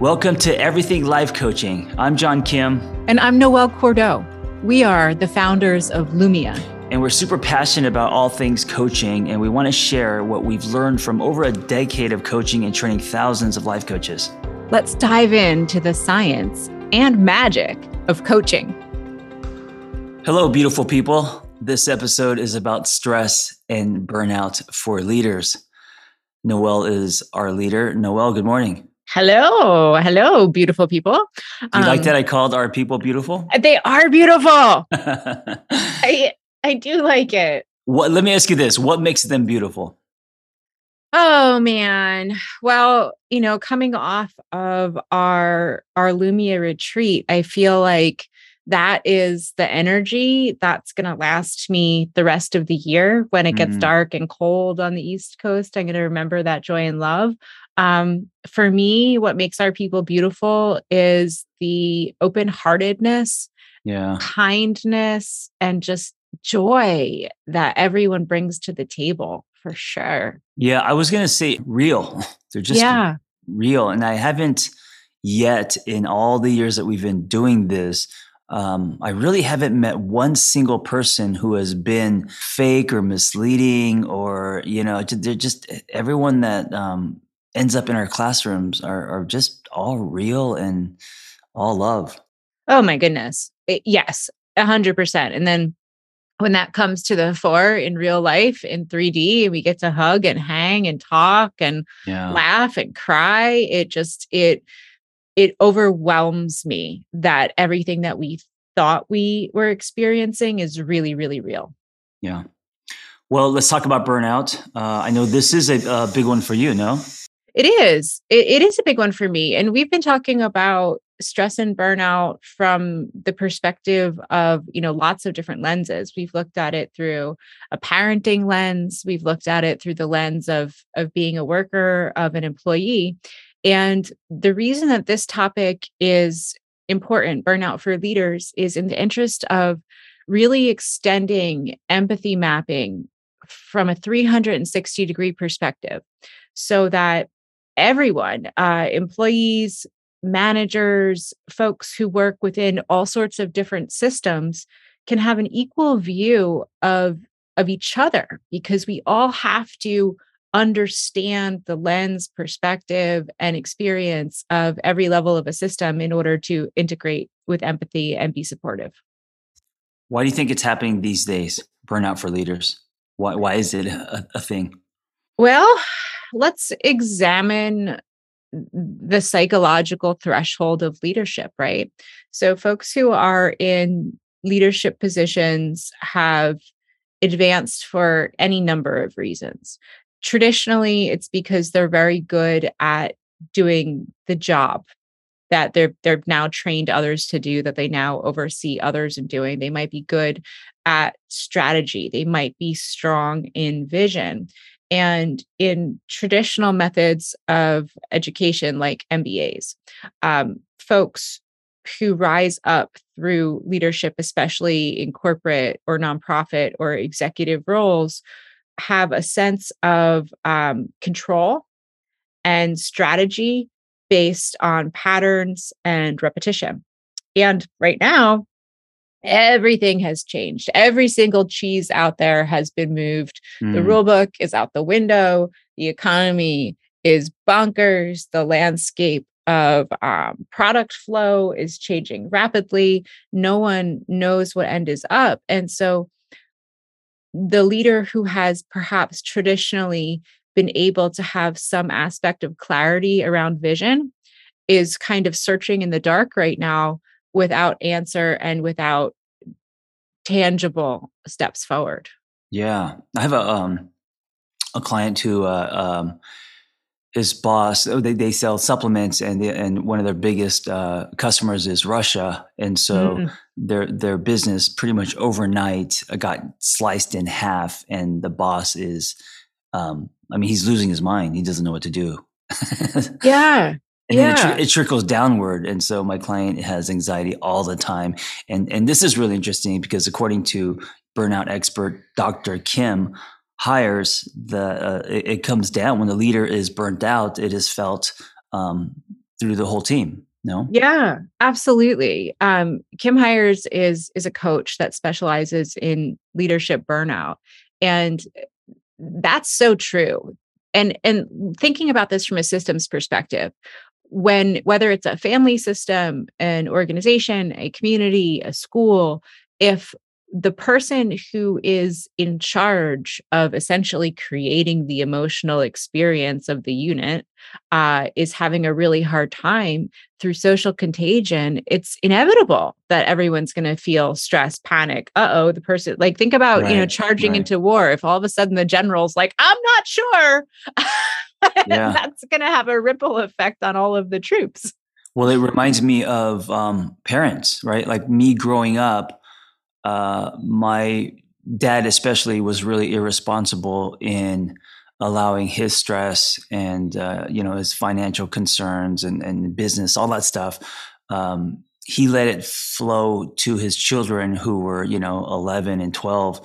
Welcome to Everything Life Coaching. I'm John Kim. And I'm Noelle Cordeaux. We are the founders of Lumia. And we're super passionate about all things coaching, and we want to share what we've learned from over a decade of coaching and training thousands of life coaches. Let's dive into the science and magic of coaching. Hello, beautiful people. This episode is about stress and burnout for leaders. Noelle is our leader. Noelle, good morning. Hello, hello, beautiful people. Do you um, like that I called our people beautiful? They are beautiful. I I do like it. What? Let me ask you this: What makes them beautiful? Oh man. Well, you know, coming off of our our Lumia retreat, I feel like that is the energy that's going to last me the rest of the year when it gets mm. dark and cold on the east coast i'm going to remember that joy and love um, for me what makes our people beautiful is the open heartedness yeah. kindness and just joy that everyone brings to the table for sure. Yeah i was going to say real. They're just yeah. real and i haven't yet in all the years that we've been doing this um, I really haven't met one single person who has been fake or misleading, or you know, they're just everyone that um, ends up in our classrooms are, are just all real and all love. Oh my goodness, it, yes, a hundred percent. And then when that comes to the fore in real life in 3D, we get to hug and hang and talk and yeah. laugh and cry. It just it it overwhelms me that everything that we thought we were experiencing is really, really real. Yeah. Well, let's talk about burnout. Uh, I know this is a, a, big one for you, no? It is. It, it is a big one for me. And we've been talking about stress and burnout from the perspective of you know lots of different lenses we've looked at it through a parenting lens we've looked at it through the lens of of being a worker of an employee and the reason that this topic is important, burnout for leaders, is in the interest of really extending empathy mapping from a 360 degree perspective so that everyone, uh, employees, managers, folks who work within all sorts of different systems, can have an equal view of, of each other because we all have to understand the lens, perspective, and experience of every level of a system in order to integrate with empathy and be supportive. Why do you think it's happening these days? Burnout for leaders. Why, why is it a, a thing? Well, let's examine the psychological threshold of leadership, right? So, folks who are in leadership positions have advanced for any number of reasons. Traditionally it's because they're very good at doing the job that they're they're now trained others to do that they now oversee others in doing. They might be good at strategy. They might be strong in vision and in traditional methods of education like mbas um, folks who rise up through leadership especially in corporate or nonprofit or executive roles have a sense of um, control and strategy based on patterns and repetition. And right now, everything has changed. Every single cheese out there has been moved. Mm. The rule book is out the window. The economy is bonkers. The landscape of um, product flow is changing rapidly. No one knows what end is up. And so the leader who has perhaps traditionally been able to have some aspect of clarity around vision is kind of searching in the dark right now without answer and without tangible steps forward. Yeah, I have a um a client who uh, um his boss oh, they, they sell supplements and they, and one of their biggest uh, customers is Russia. And so mm. their their business pretty much overnight uh, got sliced in half and the boss is um, I mean he's losing his mind. He doesn't know what to do. Yeah and yeah. It, it, trickles downward and so my client has anxiety all the time and and this is really interesting because according to burnout expert Dr. Kim hires, the uh, it, it, comes down when the leader is burnt out. It is felt um, through the whole team no yeah absolutely um, kim hires is is a coach that specializes in leadership burnout and that's so true and and thinking about this from a systems perspective when whether it's a family system an organization a community a school if the person who is in charge of essentially creating the emotional experience of the unit uh, is having a really hard time through social contagion, it's inevitable that everyone's going to feel stress, panic. Uh oh, the person, like, think about, right, you know, charging right. into war. If all of a sudden the general's like, I'm not sure, yeah. that's going to have a ripple effect on all of the troops. Well, it reminds me of um, parents, right? Like me growing up uh, my dad especially was really irresponsible in allowing his stress and uh, you know his financial concerns and, and business all that stuff um, he let it flow to his children who were you know 11 and 12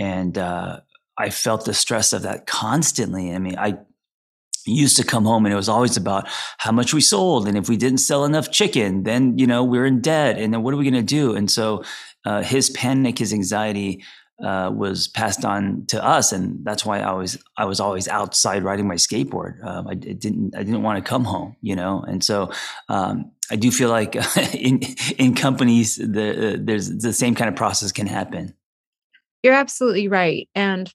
and uh, i felt the stress of that constantly i mean i used to come home and it was always about how much we sold and if we didn't sell enough chicken then you know we're in debt and then what are we going to do and so uh, his panic, his anxiety uh, was passed on to us, and that's why I was I was always outside riding my skateboard. Um, I, didn't I didn't want to come home, you know, and so um, I do feel like in in companies the uh, there's the same kind of process can happen. You're absolutely right, and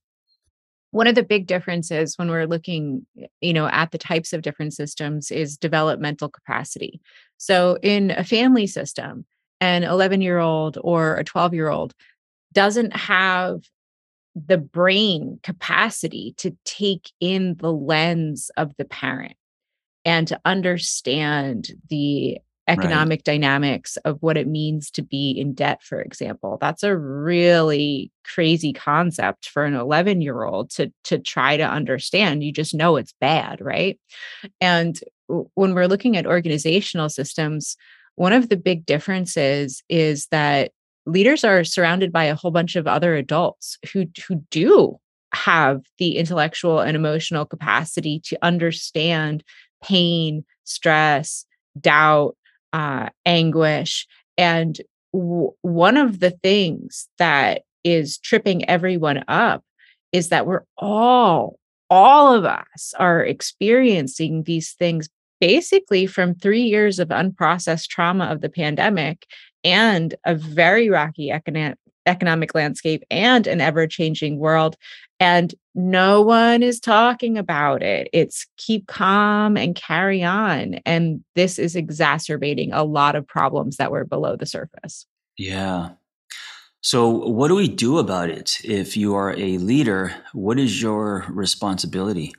one of the big differences when we're looking you know at the types of different systems is developmental capacity. So in a family system an 11 year old or a 12 year old doesn't have the brain capacity to take in the lens of the parent and to understand the economic right. dynamics of what it means to be in debt for example. That's a really crazy concept for an 11 year old to to try to understand. You just know it's bad right? And when we're looking at organizational systems one of the big differences is that leaders are surrounded by a whole bunch of other adults who who do have the intellectual and emotional capacity to understand pain, stress, doubt, uh, anguish. And w- one of the things that is tripping everyone up is that we're all, all of us are experiencing these things basically from three years of unprocessed trauma of the pandemic and a very rocky economic economic landscape and an ever changing world. And no one is talking about it. It's keep calm and carry on. And this is exacerbating a lot of problems that were below the surface. Yeah. So, what do we do about it? If you are a leader, what is your responsibility?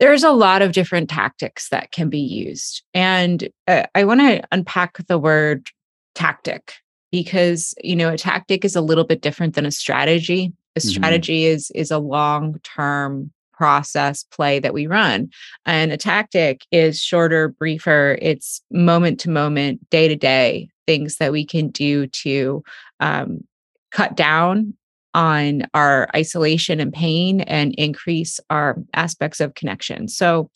there's a lot of different tactics that can be used. And uh, I want to unpack the word tactic because, you know, a tactic is a little bit different than a strategy. A mm-hmm. strategy is is a long-term process play that we run. And a tactic is shorter, briefer, it's moment to moment, day to day things that we can do to um, cut down on our isolation and pain and increase our aspects of connection. So,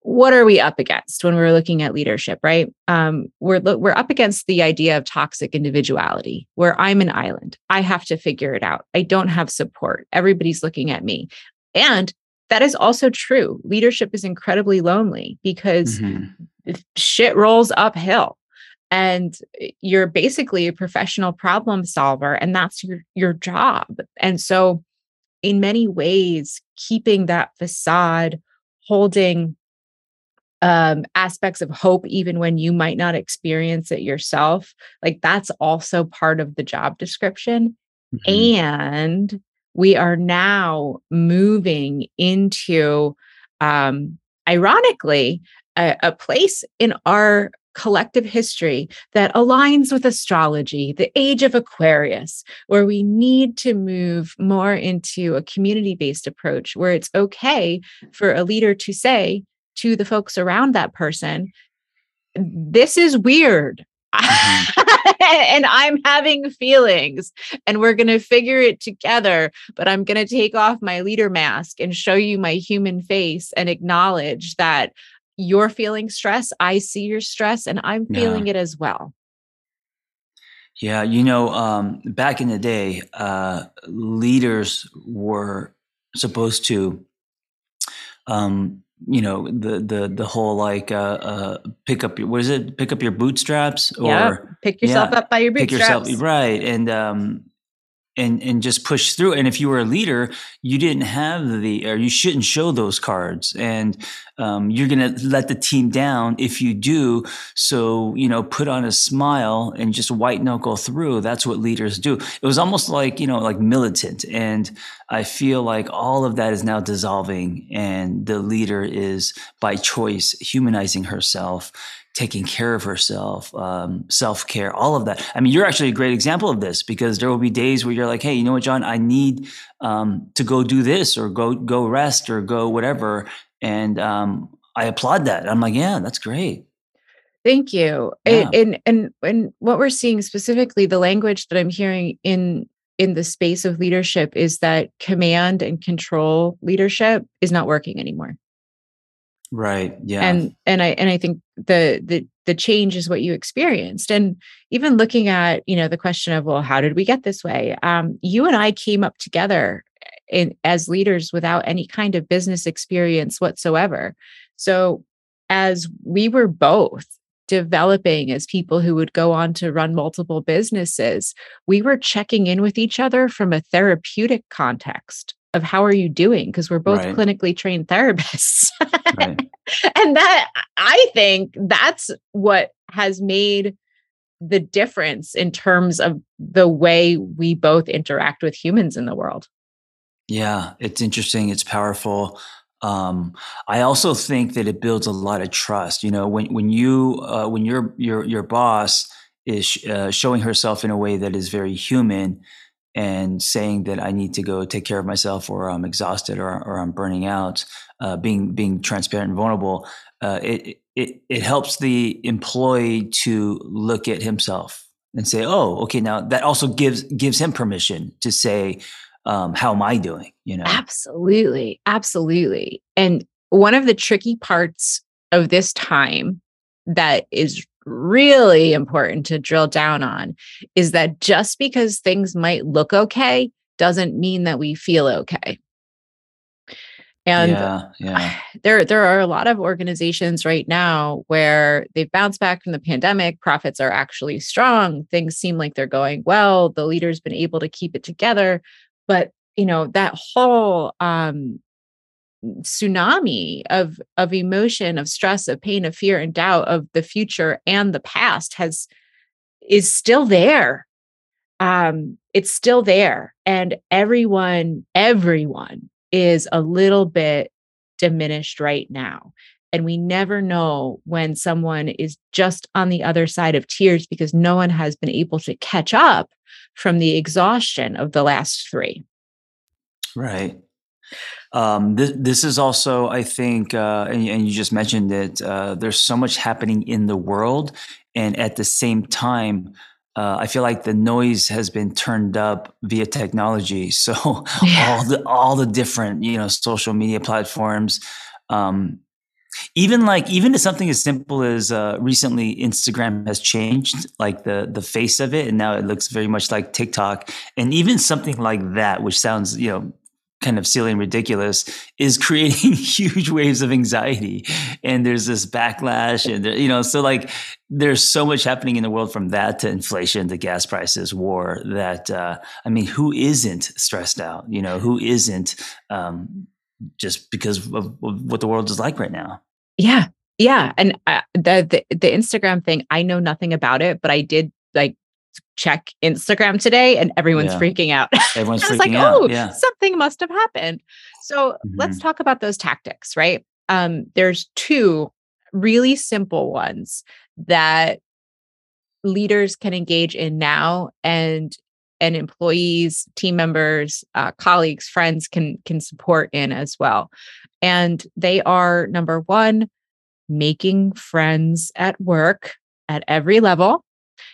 what are we up against when we're looking at leadership right? Um, we're we're up against the idea of toxic individuality where i'm an island. I have to figure it out. I don't have support. Everybody's looking at me. And that is also true. Leadership is incredibly lonely because mm-hmm. shit rolls uphill. And eh, you're basically a professional problem solver and that's your your job. And so in many ways keeping that facade holding um, aspects of hope even when you might not experience it yourself like that's also part of the job description mm-hmm. and we are now moving into um, ironically a, a place in our collective history that aligns with astrology, the age of Aquarius, where we need to move more into a community based approach where it's okay for a leader to say to the folks around that person, This is weird. Mm-hmm. and I'm having feelings, and we're going to figure it together. But I'm going to take off my leader mask and show you my human face and acknowledge that you're feeling stress. I see your stress and I'm feeling yeah. it as well. Yeah, you know, um, back in the day, uh, leaders were supposed to, um, you know, the the the whole like uh, uh, pick up your what is it? Pick up your bootstraps or yeah, pick yourself yeah, up by your bootstraps. Pick yourself right, and um, and and just push through. And if you were a leader you didn't have the or you shouldn't show those cards. And um, you're going to let the team down if you do. So you know put on a smile and just white knuckle through. That's what leaders do. It was almost like you know like militant. And i feel like all of that is now dissolving. And the leader is by choice humanizing herself taking care of herself, um, self care, all of that. I mean, you're actually a great example of this because there will be days where you're like, hey, you know what, John, I need um, to go do this or go go rest or go whatever, and um, I applaud that. I'm like, yeah, that's great. Thank you. Yeah. And, and and what we're seeing specifically, the language that I'm hearing in in the space of leadership is that command and control leadership is not working anymore. Right. Yeah. And and I and I think the the the change is what you experienced. And even looking at, you know, the question of, well, how did we get this way? Um, you and I came up together in as leaders without any kind of business experience whatsoever. So as we were both developing as people who would go on to run multiple businesses, we were checking in with each other from a therapeutic context of how are you doing because we're both right. clinically trained therapists right. and that i think that's what has made the difference in terms of the way we both interact with humans in the world yeah it's interesting it's powerful um, I also think that it builds a lot of trust. You know, when when you uh, when your your your boss is uh, showing herself in a way that is very human, and saying that I need to go take care of myself or I'm exhausted or, or I'm burning out, uh, being being transparent and vulnerable, uh, it, it it helps the employee to look at himself and say, "Oh, okay." Now that also gives gives him permission to say, um, "How am I doing?" You know, absolutely, absolutely. And one of the tricky parts of this time that is really important to drill down on is that just because things might look okay doesn't mean that we feel okay. And yeah, yeah. there there are a lot of organizations right now where they've bounced back from the pandemic, profits are actually strong, things seem like they're going well, the leader's been able to keep it together, but you know, that whole um tsunami of of emotion of stress of pain of fear and doubt of the future and the past has is still there. Um it's still there. And everyone everyone is a little bit diminished right now. And we never know when someone is just on the other side of tears because no one has been able to catch up from the exhaustion of the last 3 right um, this, this is also, I think, uh, and, and, you just mentioned it. Uh, there's so much happening in the world, and at the same time, uh, I feel like the noise has been turned up via technology. So yeah. all the all the different you know social media platforms. Um, even like even to something as simple as uh, recently Instagram has changed like the the face of it and now it looks very much like TikTok and even something like that which sounds you know kind of silly and ridiculous is creating huge waves of anxiety. And there's this backlash and you know so like there's so much happening in the world from that to inflation to gas prices war that uh, i mean who isn't stressed out? You know who isn't um, just because of, of what the world is like right now? Yeah. Yeah. And uh, the, the the instagram thing i know nothing about it but i did like check Instagram today and everyone's yeah. freaking out. Everyone's freaking like, out. Oh, yeah. something must have happened. So mm-hmm. let's talk about those tactics, right? Um, there's two really simple ones that leaders can engage in now and and employees team members uh, colleagues friends can can support in as well and they are number one making friends at work at every level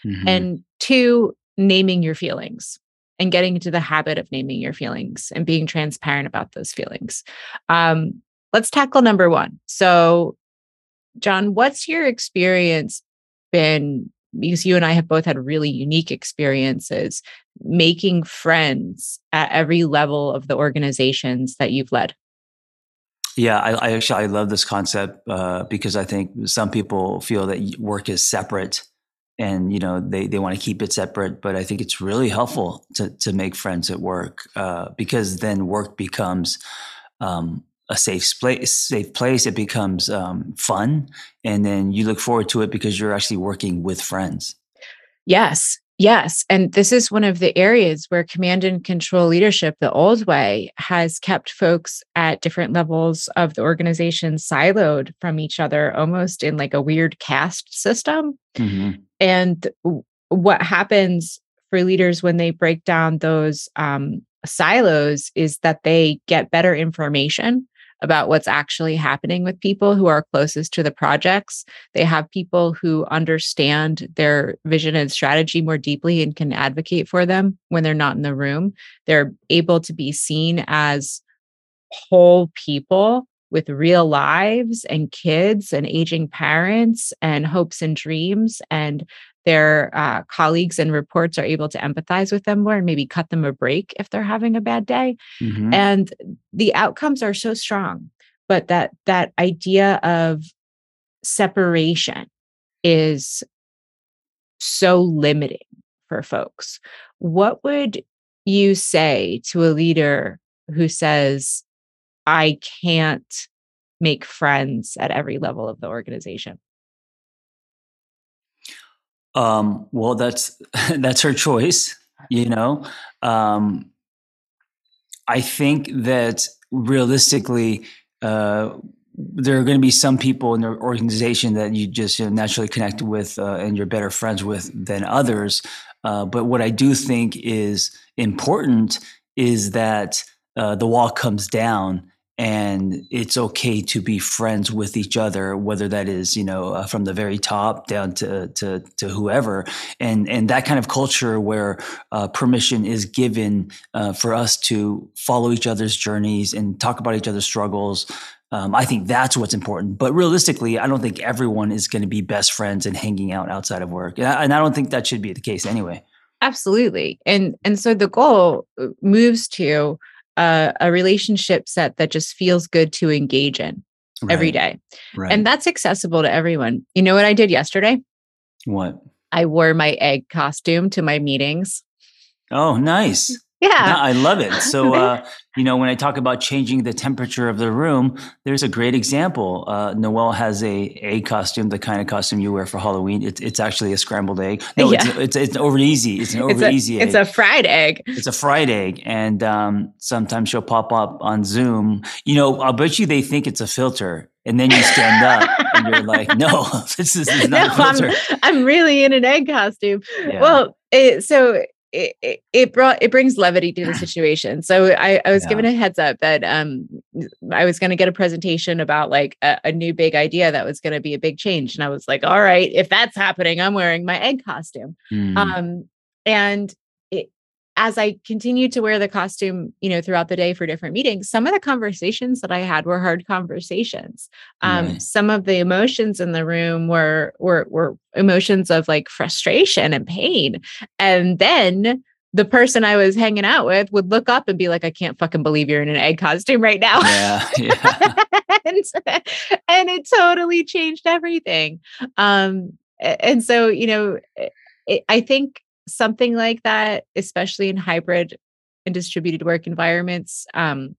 mm-hmm. and two, naming your feelings and getting into the habit of naming your feelings and being transparent about those feelings. Um, let's tackle number one. So, John, what's your experience been? Because you and I have both had really unique experiences making friends at every level of the organizations that you've led. Yeah, I, I actually I love this concept uh, because I think some people feel that work is separate, and you know they they want to keep it separate. But I think it's really helpful to to make friends at work uh, because then work becomes um, a safe place. Safe place. It becomes um, fun, and then you look forward to it because you're actually working with friends. Yes, Yes. And this is one of the areas where command and control leadership, the old way, has kept folks at different levels of the organization siloed from each other, almost in like a weird caste system. Mm-hmm. And what happens for leaders when they break down those um, silos is that they get better information about what's actually happening with people who are closest to the projects. They have people who understand their vision and strategy more deeply and can advocate for them when they're not in the room. They're able to be seen as whole people with real lives and kids and aging parents and hopes and dreams and their uh, colleagues and reports are able to empathize with them more and maybe cut them a break if they're having a bad day. Mm-hmm. and the outcomes are so strong but that that idea of separation is so limiting for folks. What would you say to a leader who says i can't make friends at every level of the organization um, well, that's that's her choice. You know, um, I think that realistically, uh, there are going to be some people in the organization that you just you know, naturally connect with uh, and you're better friends with than others. Uh, but what I do think is important is that uh, the wall comes down and it's okay to be friends with each other whether that is you know uh, from the very top down to to to whoever and and that kind of culture where uh, permission is given uh, for us to follow each other's journeys and talk about each other's struggles um, I think that's what's important. But realistically, I don't think everyone is going to be best friends and hanging out outside of work, and I, and I don't think that should be the case anyway. Absolutely, and and so the goal uh, moves to a, a relationship set that just feels good to engage in right. every day. Right. And that's accessible to everyone. You know what I did yesterday? What? I wore my egg costume to my meetings. Oh, nice. Yeah. I love it. So, uh, you know, when I talk about changing the temperature of the room, there's a great example. Uh, Noelle has a egg costume, the kind of costume you wear for Halloween. It's, it's actually a scrambled egg. No, yeah. it's, it's, it's over easy. It's an over it's a, easy egg. It's a fried egg. It's a fried egg. And um, sometimes she'll pop up on Zoom. You know, I'll bet you they think it's a filter. And then you stand up and you're like, no, this is, this is not no, a filter. I'm, I'm really in an egg costume. Yeah. Well, it, so it, it, brought it brings levity to the situation. So I, I was yeah. given a heads up that um I was going to get a presentation about like a, a new big idea that was going to be a big change, and I was like, all right, if that's happening, I'm wearing my egg costume. Mm. Um, and as I continued to wear the costume, you know, throughout the day for different meetings, some of the conversations that I had were hard conversations. Um. Some of the emotions in the room were were were emotions of like frustration and pain. And then the person I was hanging out with would look up and be like, I can't fucking believe you're in an egg costume right now. Yeah. yeah. and, and it totally changed everything. Um, and so, you know, it, I think something like that, especially in hybrid and distributed work environments. Um,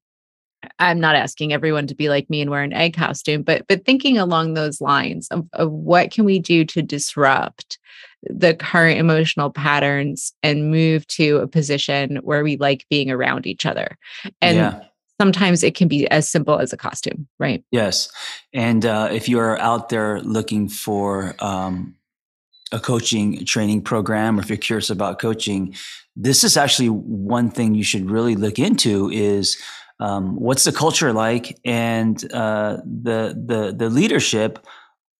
I'm not asking everyone to be like me and wear an egg costume, but but thinking along those lines of, of what can we do to disrupt the current emotional patterns and move to a position where we like being around each other. And yeah. sometimes it can be as simple as a costume, right? Yes. And uh, if you're out there looking for um, a coaching training program or if you're curious about coaching, this is actually one thing you should really look into is um, what's the culture like and uh, the the the leadership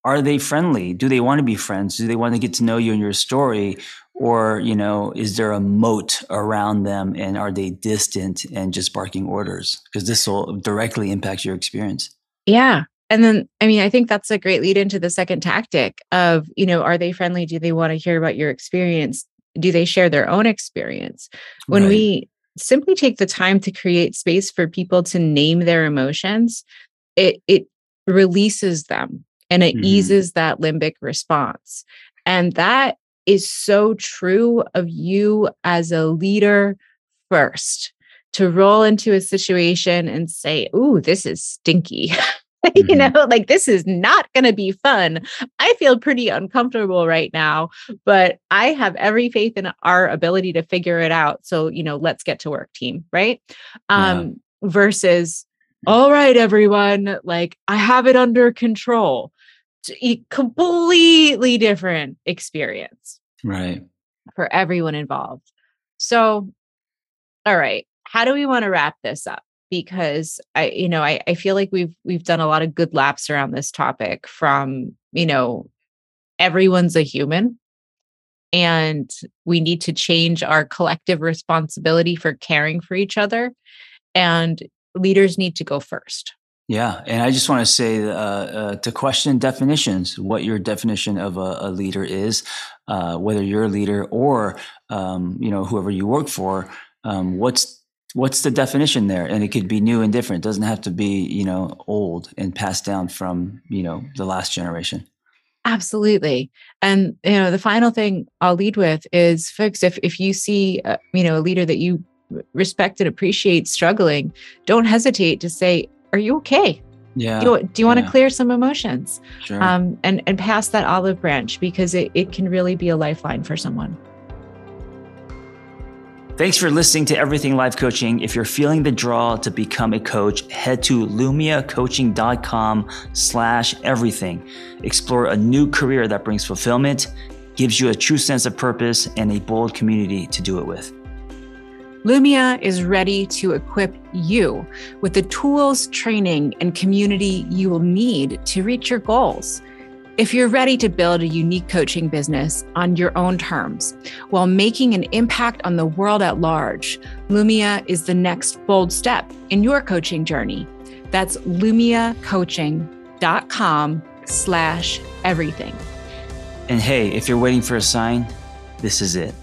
are they friendly? Do they want to be friends? Do they want to get to know you and your story? Or you know is there a moat around them and are they distant and just barking orders? Because this will directly impact your experience. Yeah and then i mean i think that's a great lead into the second tactic of you know are they friendly do they want to hear about your experience do they share their own experience when right. we simply take the time to create space for people to name their emotions it it releases them and it mm-hmm. eases that limbic response and that is so true of you as a leader first to roll into a situation and say, Ooh, this is stinky. Mm-hmm. you know, like this is not going to be fun. I feel pretty uncomfortable right now, but I have every faith in our ability to figure it out. So, you know, let's get to work, team, right? Um, yeah. versus, all right, everyone, like I have it under control. A completely different experience. Right. For everyone involved. So, all right, how do we want to wrap this up? Because I, you know, I, I feel like we've we've done a lot of good laps around this topic from, you know, everyone's a human and we need to change our collective responsibility for caring for each other and leaders need to go first yeah, and I just want to say uh, uh, to question definitions, what your definition of a, a leader is, uh, whether you're a leader or um, you know whoever you work for. Um, what's what's the definition there? And it could be new and different. It doesn't have to be you know old and passed down from you know the last generation. Absolutely. And you know the final thing I'll lead with is, folks, if if you see uh, you know a leader that you respect and appreciate struggling, don't hesitate to say, are you okay? Yeah. Do you, do you want to clear some emotions? Sure. Um, and, and pass that olive branch because it, it can really be a lifeline for someone. Thanks for listening to Everything Life Coaching. If you're feeling the draw to become a coach, head to lumiacoaching.com slash everything. Explore a new career that brings fulfillment, gives you a true sense of purpose, and a bold community to do it with. Lumia is ready to equip you with the tools, training, and community you will need to reach your goals. If you're ready to build a unique coaching business on your own terms while making an impact on the world at large, Lumia is the next bold step in your coaching journey. That's lumiacoaching.com slash everything. And hey, if you're waiting for a sign, this is it.